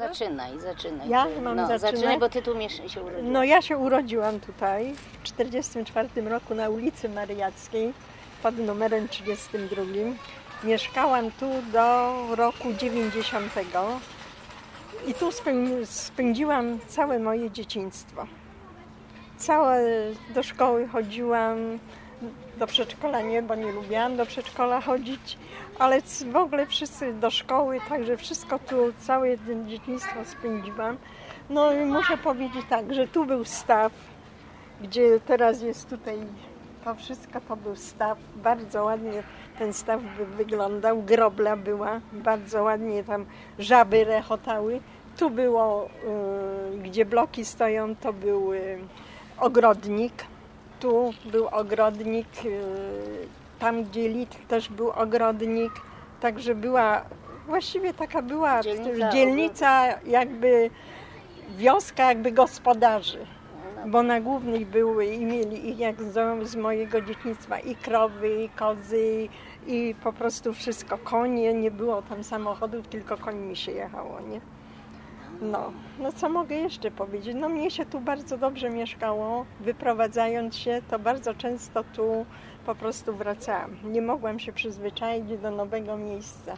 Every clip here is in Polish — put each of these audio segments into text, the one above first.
Zaczynaj, zaczynaj. Ja Ty. mam no, zaczynać? zaczynaj, bo ty tu się urodziłaś. No ja się urodziłam tutaj w 1944 roku na ulicy Mariackiej pod numerem 32. Mieszkałam tu do roku 90 i tu spę- spędziłam całe moje dzieciństwo. Całe do szkoły chodziłam, do przedszkola nie, bo nie lubiłam do przedszkola chodzić, ale w ogóle wszyscy do szkoły, także wszystko tu, całe dzieciństwo spędziłam. No i muszę powiedzieć tak, że tu był staw, gdzie teraz jest tutaj to wszystko, to był staw. Bardzo ładnie ten staw wy- wyglądał, grobla była, bardzo ładnie tam żaby rechotały. Tu było, y, gdzie bloki stoją, to był y, ogrodnik. Tu był ogrodnik, y, tam gdzie Litw też był ogrodnik. Także była, właściwie taka była Dzielnica dzielnica jakby wioska jakby gospodarzy. Bo na głównej były i mieli ich jak z, z mojego dzieciństwa i krowy, i kozy, i po prostu wszystko. Konie, nie było tam samochodów, tylko końmi się jechało, nie? No, no co mogę jeszcze powiedzieć? No mnie się tu bardzo dobrze mieszkało. Wyprowadzając się, to bardzo często tu po prostu wracałam. Nie mogłam się przyzwyczaić do nowego miejsca.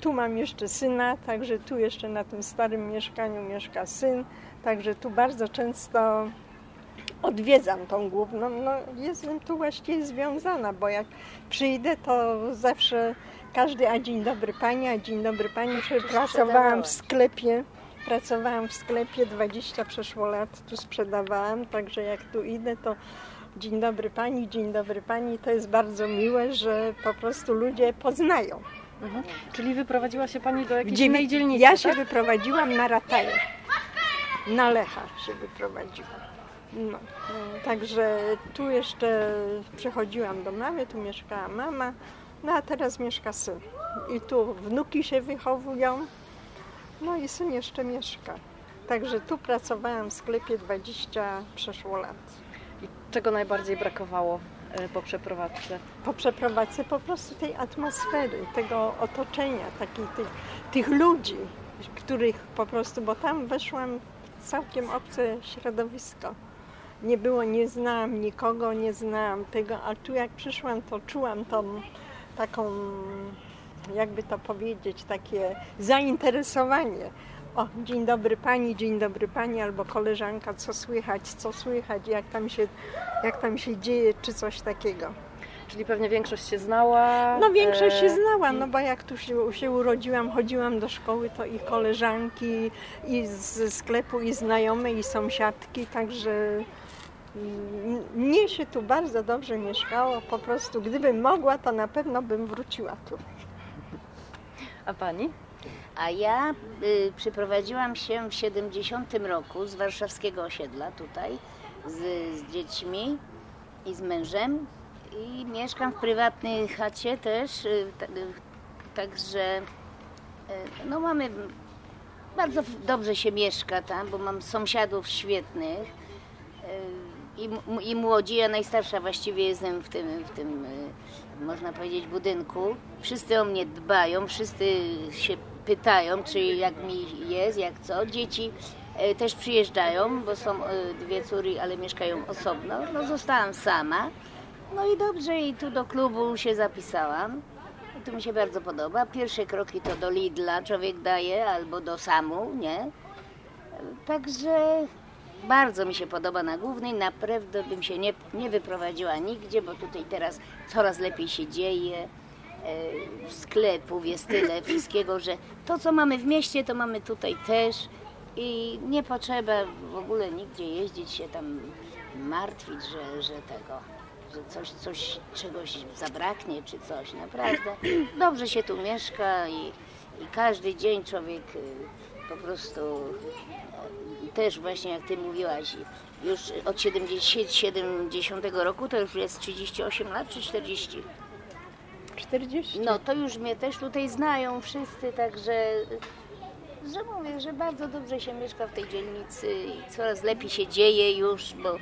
Tu mam jeszcze syna, także tu jeszcze na tym starym mieszkaniu mieszka syn, także tu bardzo często odwiedzam tą główną. No, jestem tu właściwie związana, bo jak przyjdę, to zawsze każdy, a dzień dobry pani, a dzień dobry pani. Pracowałam w sklepie, pracowałam w sklepie, 20 przeszło lat tu sprzedawałam, także jak tu idę, to dzień dobry pani, dzień dobry pani. To jest bardzo miłe, że po prostu ludzie poznają. Mhm. Czyli wyprowadziła się Pani do jakiejś Gdzie innej dzielnicy, Ja się tak? wyprowadziłam na Rataję. Na Lecha się wyprowadziłam. No. Także tu jeszcze przychodziłam do mamy, tu mieszkała mama, no a teraz mieszka syn. I tu wnuki się wychowują, no i syn jeszcze mieszka. Także tu pracowałam w sklepie 20 przeszło lat. I czego najbardziej brakowało e, po przeprowadzce? po przeprowadzce po prostu tej atmosfery, tego otoczenia, takich tych, tych ludzi, których po prostu, bo tam weszłam w całkiem obce środowisko. Nie było, nie znałam nikogo, nie znałam tego, a tu jak przyszłam, to czułam tą taką, jakby to powiedzieć, takie zainteresowanie. O, dzień dobry pani, dzień dobry pani, albo koleżanka, co słychać, co słychać, jak tam się, jak tam się dzieje, czy coś takiego. Czyli pewnie większość się znała. No większość się e, znała, no bo jak tu się, się urodziłam, chodziłam do szkoły, to i koleżanki, i z sklepu, i znajome, i sąsiadki, także mm, mnie się tu bardzo dobrze mieszkało. Po prostu gdybym mogła, to na pewno bym wróciła tu. A Pani? A ja y, przyprowadziłam się w 70 roku z warszawskiego osiedla tutaj z, z dziećmi i z mężem i mieszkam w prywatnej chacie też, y, y, także y, no mamy bardzo dobrze się mieszka tam, bo mam sąsiadów świetnych y, i, i młodzi, ja najstarsza właściwie jestem w tym, w tym y, można powiedzieć budynku. Wszyscy o mnie dbają, wszyscy się pytają, czy jak mi jest, jak co. Dzieci y, też przyjeżdżają, bo są y, dwie córy, ale mieszkają osobno. No zostałam sama. No i dobrze, i tu do klubu się zapisałam. Tu mi się bardzo podoba. Pierwsze kroki to do Lidla człowiek daje, albo do Samu, nie? Także bardzo mi się podoba na głównej. Naprawdę bym się nie, nie wyprowadziła nigdzie, bo tutaj teraz coraz lepiej się dzieje. E, Sklepów jest tyle, wszystkiego, że to, co mamy w mieście, to mamy tutaj też. I nie potrzeba w ogóle nigdzie jeździć się tam martwić, że, że tego, że coś, coś, czegoś zabraknie czy coś. Naprawdę dobrze się tu mieszka i, i każdy dzień człowiek y, po prostu też właśnie jak ty mówiłaś, już od 70, 70 roku to już jest 38 lat czy 40? 40. No to już mnie też tutaj znają wszyscy, także że mówię, że bardzo dobrze się mieszka w tej dzielnicy i coraz lepiej się dzieje już, bo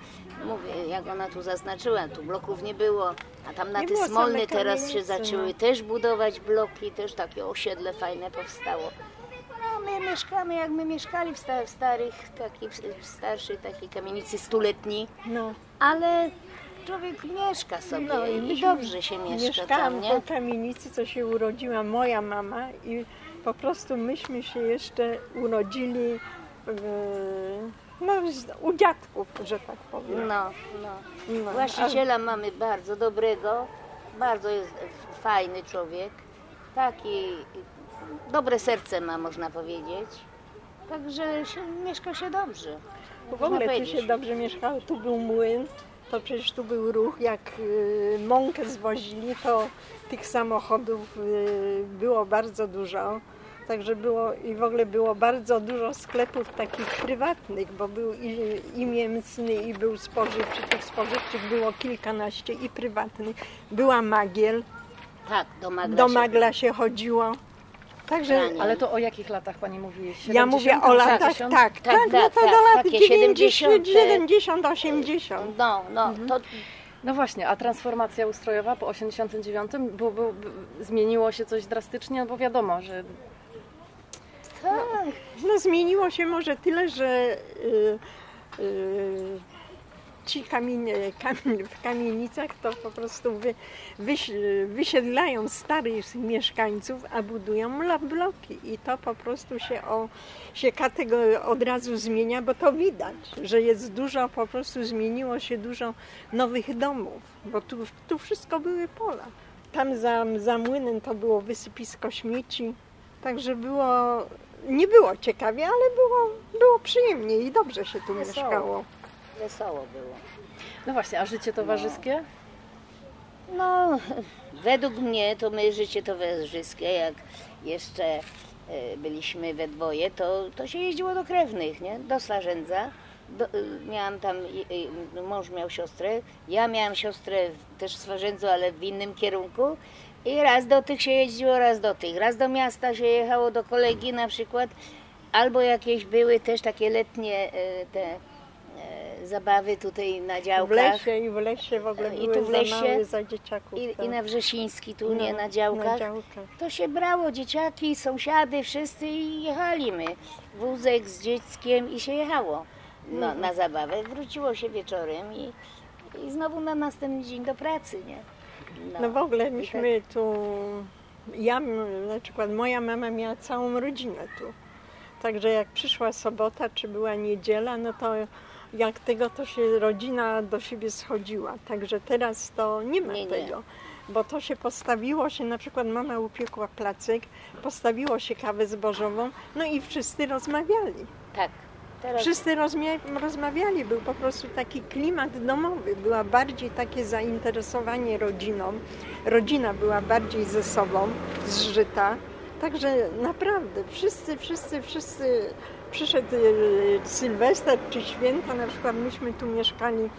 mówię, jak ona tu zaznaczyła, tu bloków nie było, a tam na ty Smolny teraz się kamienice, zaczęły no. też budować bloki, też takie osiedle fajne powstało. No my mieszkamy jak my mieszkali w, sta- w starych, takich, w starszej takiej kamienicy stuletniej, No, ale człowiek mieszka sobie No i dobrze się mieszka mieszkałam tam, nie? po kamienicy, co się urodziła moja mama i po prostu myśmy się jeszcze urodzili w, no, z- u dziadków, że tak powiem. No, no. No, Właściciela mamy bardzo dobrego, bardzo jest fajny człowiek, taki dobre serce ma, można powiedzieć. Także się, mieszka się dobrze. W ogóle tu się dobrze mieszkało, tu był młyn, to przecież tu był ruch, jak y, mąkę zwozili, to tych samochodów y, było bardzo dużo. Także było i w ogóle było bardzo dużo sklepów takich prywatnych, bo był i, i mięsny, i był spożywczy. Tych spożywczych było kilkanaście i prywatnych. Była Magiel, Tak, do Magda do Magla się chodziło. Także. Ale to o jakich latach Pani mówi? ja mówię 70, o latach, 80? tak, tak, Tak, no tak, tak, lat takie 90, 70, 70, 80. No, no, Mhm. to No właśnie, a transformacja ustrojowa po 89 był, był, był, zmieniło się coś drastycznie, no bo wiadomo, że tak. No zmieniło się może tyle, że y, y, ci kamienie, kamien, w kamienicach to po prostu wy, wyś, wysiedlają starych mieszkańców, a budują blo- bloki i to po prostu się, o, się kategor- od razu zmienia, bo to widać, że jest dużo, po prostu zmieniło się dużo nowych domów, bo tu, tu wszystko były pola. Tam za, za młynem to było wysypisko śmieci, także było, nie było ciekawie, ale było, było przyjemnie i dobrze się tu Wesoło. mieszkało. Wesoło było. no właśnie, a życie towarzyskie? No, według mnie to my życie towarzyskie, jak jeszcze e, byliśmy we dwoje, to, to się jeździło do krewnych, nie? Do Slarzędza. Do, e, miałam tam, mąż miał siostrę, ja miałam siostrę też w Slarzędzu, ale w innym kierunku. I raz do tych się jeździło, raz do tych. Raz do miasta się jechało do kolegi na przykład, albo jakieś były też takie letnie e, te zabawy tutaj na W działkach. lesie i w lesie w ogóle I były tu w za lesie małe za dzieciaków. I, tak. I na Wrzesiński, tu nie No, na działkach. Na działkach. To się brało dzieciaki, sąsiady, wszyscy i jechaliśmy. Wózek z dzieckiem i się jechało no, Mhm. na zabawę. Wróciło się wieczorem i, i znowu na następny dzień do pracy, nie? No w ogóle myśmy tu, ja na przykład moja mama miała całą rodzinę tu. Także jak przyszła sobota czy była niedziela, no to jak tego to się rodzina do siebie schodziła. Także teraz to nie ma Nie, nie. tego. Bo to się postawiło się, na przykład mama upiekła placek, postawiło się kawę zbożową, no i wszyscy rozmawiali. Tak. Teraz Wszyscy rozmia- rozmawiali, był po prostu taki klimat domowy, była bardziej takie zainteresowanie rodziną, rodzina była bardziej ze sobą zżyta, także naprawdę wszyscy, wszyscy, wszyscy, przyszedł e, Sylwester czy święta, na przykład myśmy tu mieszkali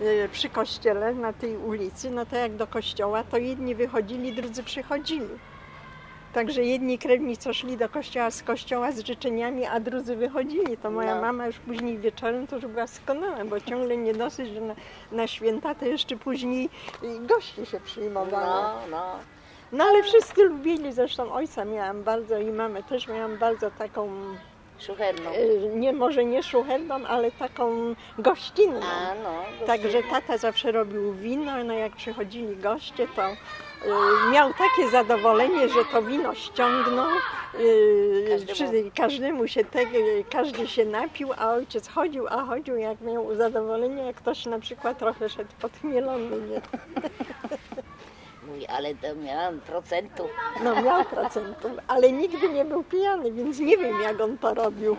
e, przy kościele na tej ulicy, no to jak do kościoła, to jedni wychodzili, drudzy przychodzili. Także jedni krewni, co szli do kościoła z kościoła z życzeniami, a drudzy wychodzili. To moja No. mama już później wieczorem to już była skonała, bo ciągle nie dosyć, że na, na święta to jeszcze później y, gości się przyjmowało. no, no. No ale wszyscy lubili, zresztą ojca miałam bardzo i mamę też miałam bardzo taką, Szucherną. y, nie może nie szucherną, ale taką gościnną. A no. Także tata zawsze robił wino, no jak przychodzili goście, to y, miał takie zadowolenie, że to wino ściągnął. y, Każdemu. każdemu się te, każdy się napił, a ojciec chodził, a chodził jak miał zadowolenie, jak ktoś na przykład trochę szedł podchmielony. Nie? Ale to miałam procentu. No miał procentów, ale nigdy nie był pijany, więc nie wiem jak on to robił.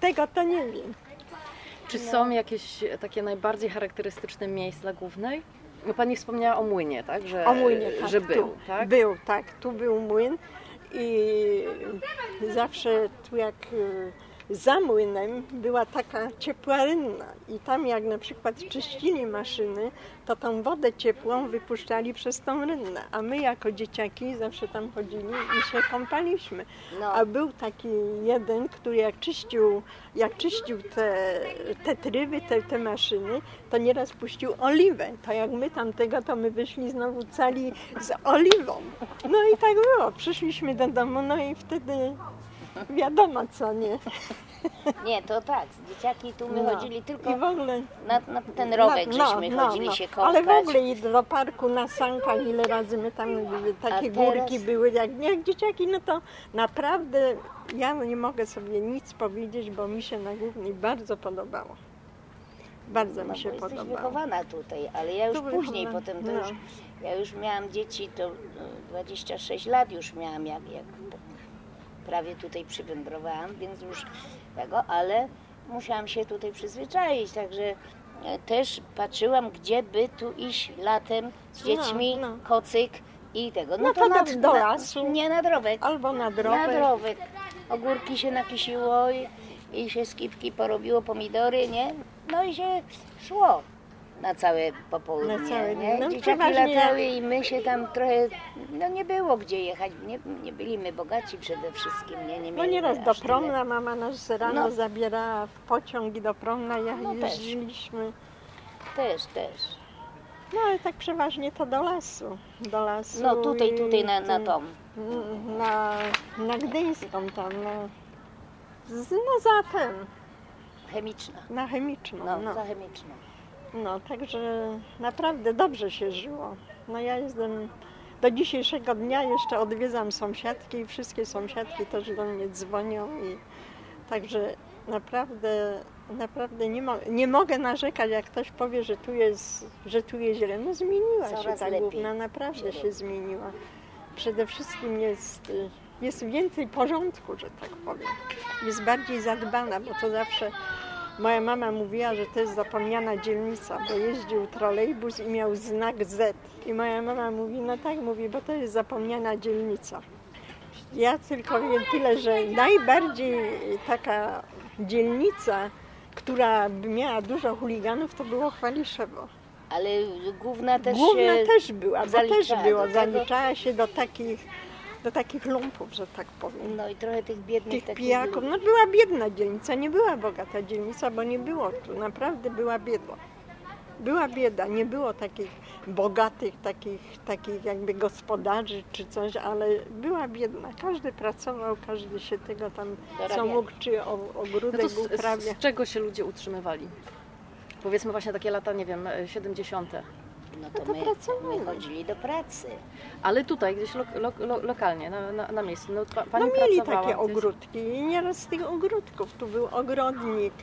Tego to nie wiem. Czy są jakieś takie najbardziej charakterystyczne miejsca głównej? No Pani wspomniała o młynie, tak? Że, O młynie, tak, że tu, był, tak? Był, tak, tu był młyn i zawsze tu jak y, za młynem była taka ciepła rynna i tam jak na przykład czyścili maszyny, to tą wodę ciepłą wypuszczali przez tą rynnę, a my jako dzieciaki zawsze tam chodzili i się kąpaliśmy. No. A był taki jeden, który jak czyścił, jak czyścił te, te tryby, te, te maszyny, to nieraz puścił oliwę. To jak my tamtego, to my wyszli znowu cali z oliwą. No i tak było. Przyszliśmy do domu, no i wtedy wiadomo co nie. Nie, to tak, dzieciaki tu my No. chodzili tylko I w ogóle na, na ten rowek, no, żeśmy no, chodzili no. się kąpać. Ale w ogóle i do parku na sankach, ile razy my tam były, takie teraz- górki były, jak, jak dzieciaki, no to naprawdę ja nie mogę sobie nic powiedzieć, bo mi się na Głównej bardzo podobało. Bardzo No, mi się bo jesteś podobało. wychowana tutaj, ale ja już Tu później, wychowana, potem to no. już, ja już miałam dzieci, to e, 26 lat już miałam, jak, jak prawie tutaj przywędrowałam, więc już tego, ale musiałam się tutaj przyzwyczaić, także e, też patrzyłam, gdzie by tu iść latem z No, dziećmi, no. kocyk i tego. No to do- do lasu. Nie, na drowek. Albo na Na drogę. drowek. Ogórki się nakisiło i, i się skipki porobiło, pomidory, nie? No i się szło na całe popołudnie. Na całe nie? dnie. No, Dzieciaki latały i my się tam trochę, no nie było gdzie jechać, nie, nie byliśmy bogaci przede wszystkim, nie, nie No nieraz do tyle. Promna mama nas rano No. zabierała w pociąg i do Promna ja No też. jeździliśmy. Też, też. No ale tak przeważnie to do lasu. Do lasu No tutaj, tutaj na, na tą. Na, na Gdyńską tam, no, z, no za ten, Chemiczna. na chemiczną. No, No, za chemiczną. No, także naprawdę dobrze się żyło. No ja jestem, do dzisiejszego dnia jeszcze odwiedzam sąsiadki i wszystkie sąsiadki też do mnie dzwonią i także naprawdę, naprawdę nie, mo nie mogę narzekać, jak ktoś powie, że tu jest, że tu jest źle. No zmieniła się Coraz ta lepiej główna, naprawdę się się zmieniła. Przede wszystkim jest, jest więcej porządku, że tak powiem. Jest bardziej zadbana, bo to zawsze moja mama mówiła, że to jest zapomniana dzielnica, bo jeździł trolejbus i miał znak Z. I moja mama mówi, no tak, mówi, bo to jest zapomniana dzielnica. Ja tylko wiem tyle, że najbardziej taka dzielnica, która miała dużo chuliganów, to było Chwaliszewo. Ale główna też Główna też była, bo też było, zaliczała się do takich, do takich lumpów, że tak powiem. No i trochę tych biednych Tych takich pijaków, no była biedna dzielnica, nie była bogata dzielnica, bo nie było tu, naprawdę była bieda. Była bieda, nie było takich bogatych, takich, takich jakby gospodarzy czy coś, ale była biedna. Każdy pracował, każdy się tego tam co mógł, czy o, No ogródek to z, z, z czego się ludzie utrzymywali? Powiedzmy właśnie takie lata, nie wiem, e, 70. No to, No to my, pracowali. my chodzili do pracy. Ale tutaj gdzieś lo, lo, lo, lokalnie, na, na, na miejscu. No, pa, No pani mieli pracowała takie gdzieś. ogródki i nieraz z tych ogródków, tu był ogrodnik,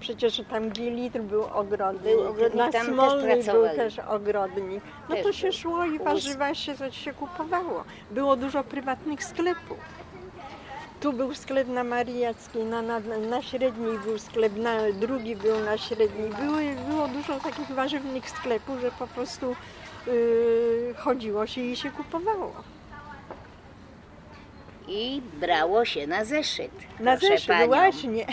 przecież tam Gilitr był ogrodnik, Był ogrodnik, na tam też był też ogrodnik. No Też to się szło i warzywa się, coś się kupowało. Było dużo prywatnych sklepów. Tu był sklep na Mariackiej, na, na, na Średniej był sklep, na drugi był na Średniej. Były, było dużo takich warzywnych sklepów, że po prostu yy, chodziło się i się kupowało. I brało się na zeszyt. Na proszę zeszyt, panią. właśnie.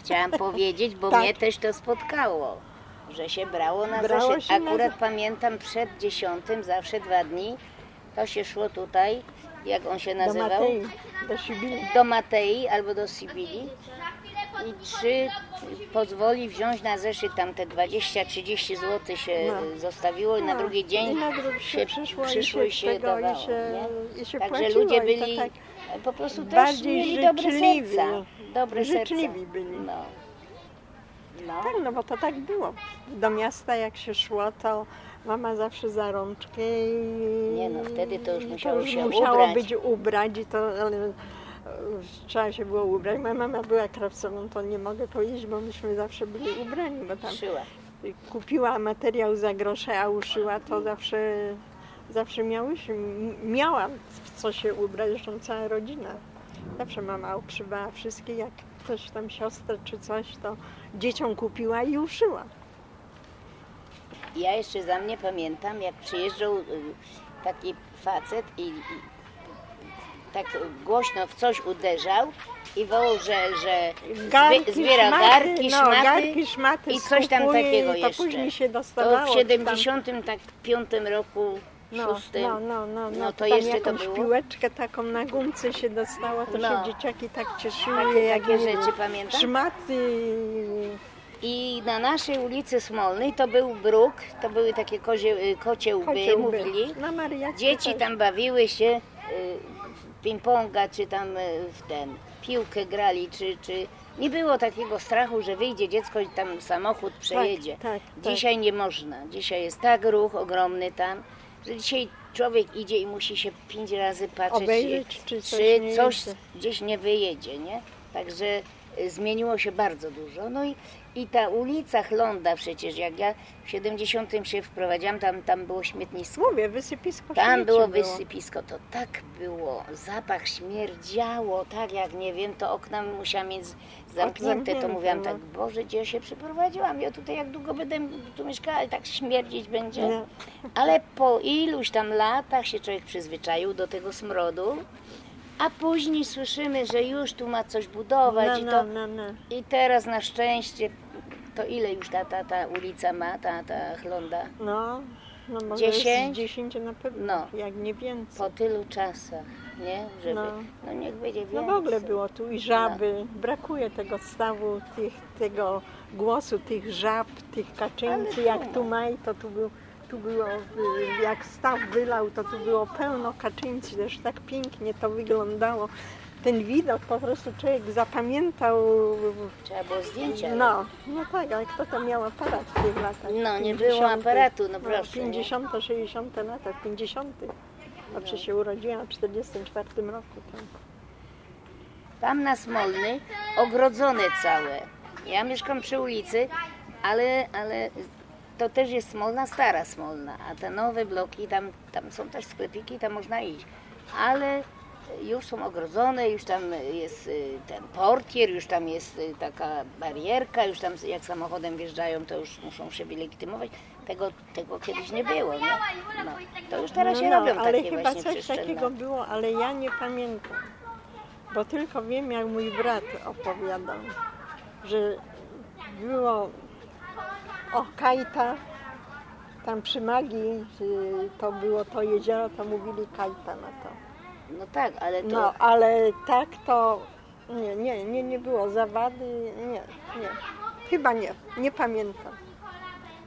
Chciałam powiedzieć, bo Tak. mnie też to spotkało, że się brało na Brało zeszyt. na Akurat ze- pamiętam przed dziesiątym, zawsze dwa dni, to się szło tutaj, jak on się Do nazywał? Matei, do Sibili. do Matei albo do Sibili i czy pozwoli wziąć na zeszyt tam te 20-30 zł się No. zostawiło i na No, drugi dzień i na drugi się przyszło i się i się tego, i dawało. się- nie? i się Także ludzie i byli tak po prostu też mieli dobre serca. Dobre Życzliwi serca. byli. No. No. Tak, no bo to tak było. Do miasta jak się szło, to mama zawsze za rączkę i Nie no, wtedy to już musiało już się musiało ubrać. być ubrać i to ale, e, trzeba się było ubrać. Moja mama była krawcową, to nie mogę powiedzieć, bo myśmy zawsze byli ubrani, bo tam Szyła. kupiła materiał za grosze, a uszyła, to zawsze, zawsze miałyśmy, miałam w co się ubrać, zresztą cała rodzina. Zawsze mama uszywała wszystkie, jak ktoś tam siostrę czy coś, to dzieciom kupiła i uszyła. Ja jeszcze za mnie pamiętam, jak przyjeżdżał y, taki facet i, i tak głośno w coś uderzał i wołał, że, że zbie, zbiera garki, no, szmaty garki, szmaty i coś tam takiego to jeszcze. później się To w czy 75 roku, no, 6, no, no, no, no, no to tam jeszcze to było. piłeczkę taką na gumce się dostało, to No. się dzieciaki tak cieszyły. Takie, jak takie rzeczy pamiętam. Szmaty, I na naszej ulicy Smolnej to był bruk, to były takie kozie, y, kocie łby, kocie łby. mówili. Na Mariackiej Dzieci tam bawiły się y, w ping-ponga czy tam y, w ten. piłkę grali, czy, czy nie było takiego strachu, że wyjdzie dziecko i tam samochód przejedzie. tak, tak. Dzisiaj nie można. Dzisiaj jest tak ruch ogromny tam, dzisiaj człowiek idzie i musi się pięć razy patrzeć, Obejrzeć, czy coś czy coś gdzieś nie wyjedzie, nie? Także zmieniło się bardzo dużo. No i, i ta ulica Chlonda przecież, jak ja w 70 się wprowadziłam, tam, tam było śmietnisko. Mówię, wysypisko Tam było wysypisko, to tak było, zapach śmierdziało, tak jak nie wiem, to okna musiałam mieć zamknięte, to mówiłam no. tak, Boże, gdzie ja się przyprowadziłam, ja tutaj jak długo będę tu mieszkała tak śmierdzić będzie. Nie. Ale po iluś tam latach się człowiek przyzwyczaił do tego smrodu, a później słyszymy, że już tu ma coś budować No, i no, to no, no. i teraz na szczęście, to ile już ta, ta, ta ulica ma, ta, ta Chlonda? No, no może Dziesięć? jest 10 na pewno, No. jak nie więcej. Po tylu czasach, nie? Żeby, no, No. niech będzie No więcej. w ogóle było tu i żaby, brakuje tego stawu, tych, tego głosu tych żab, tych kaczyńcy, jak tu tu maj, to tu był, tu było, y, jak staw wylał, to tu było pełno kaczyńcy, też tak pięknie to wyglądało. Ten widok po prostu człowiek zapamiętał, Trzeba było zdjęcia. no, no tak, ale kto to miał aparat w tych latach? No, nie było 50., aparatu, no proszę, nie? 50, 60 lata, w 50. Znaczy się urodziłam w 44 roku. To. Tam na Smolny ogrodzone całe. Ja mieszkam przy ulicy, ale, ale to też jest Smolna, stara Smolna, a te nowe bloki, tam, tam są też sklepiki, tam można iść. Ale już są ogrodzone, już tam jest y, ten portier, już tam jest y, taka barierka, już tam jak samochodem wjeżdżają, to już muszą się wylegitymować. Tego, tego kiedyś nie było, nie? No, to już teraz się robią ale takie chyba właśnie coś takiego było, ale ja nie pamiętam. Bo tylko wiem, jak mój brat opowiadał, że było o Kajta, tam przy Magii y, to było to jezioro, to mówili Kajta na to. No tak, ale to... No, ale tak to nie, nie, nie, nie było zawady, nie, nie. Chyba nie, nie pamiętam.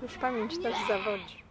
Już pamięć też zawodzi.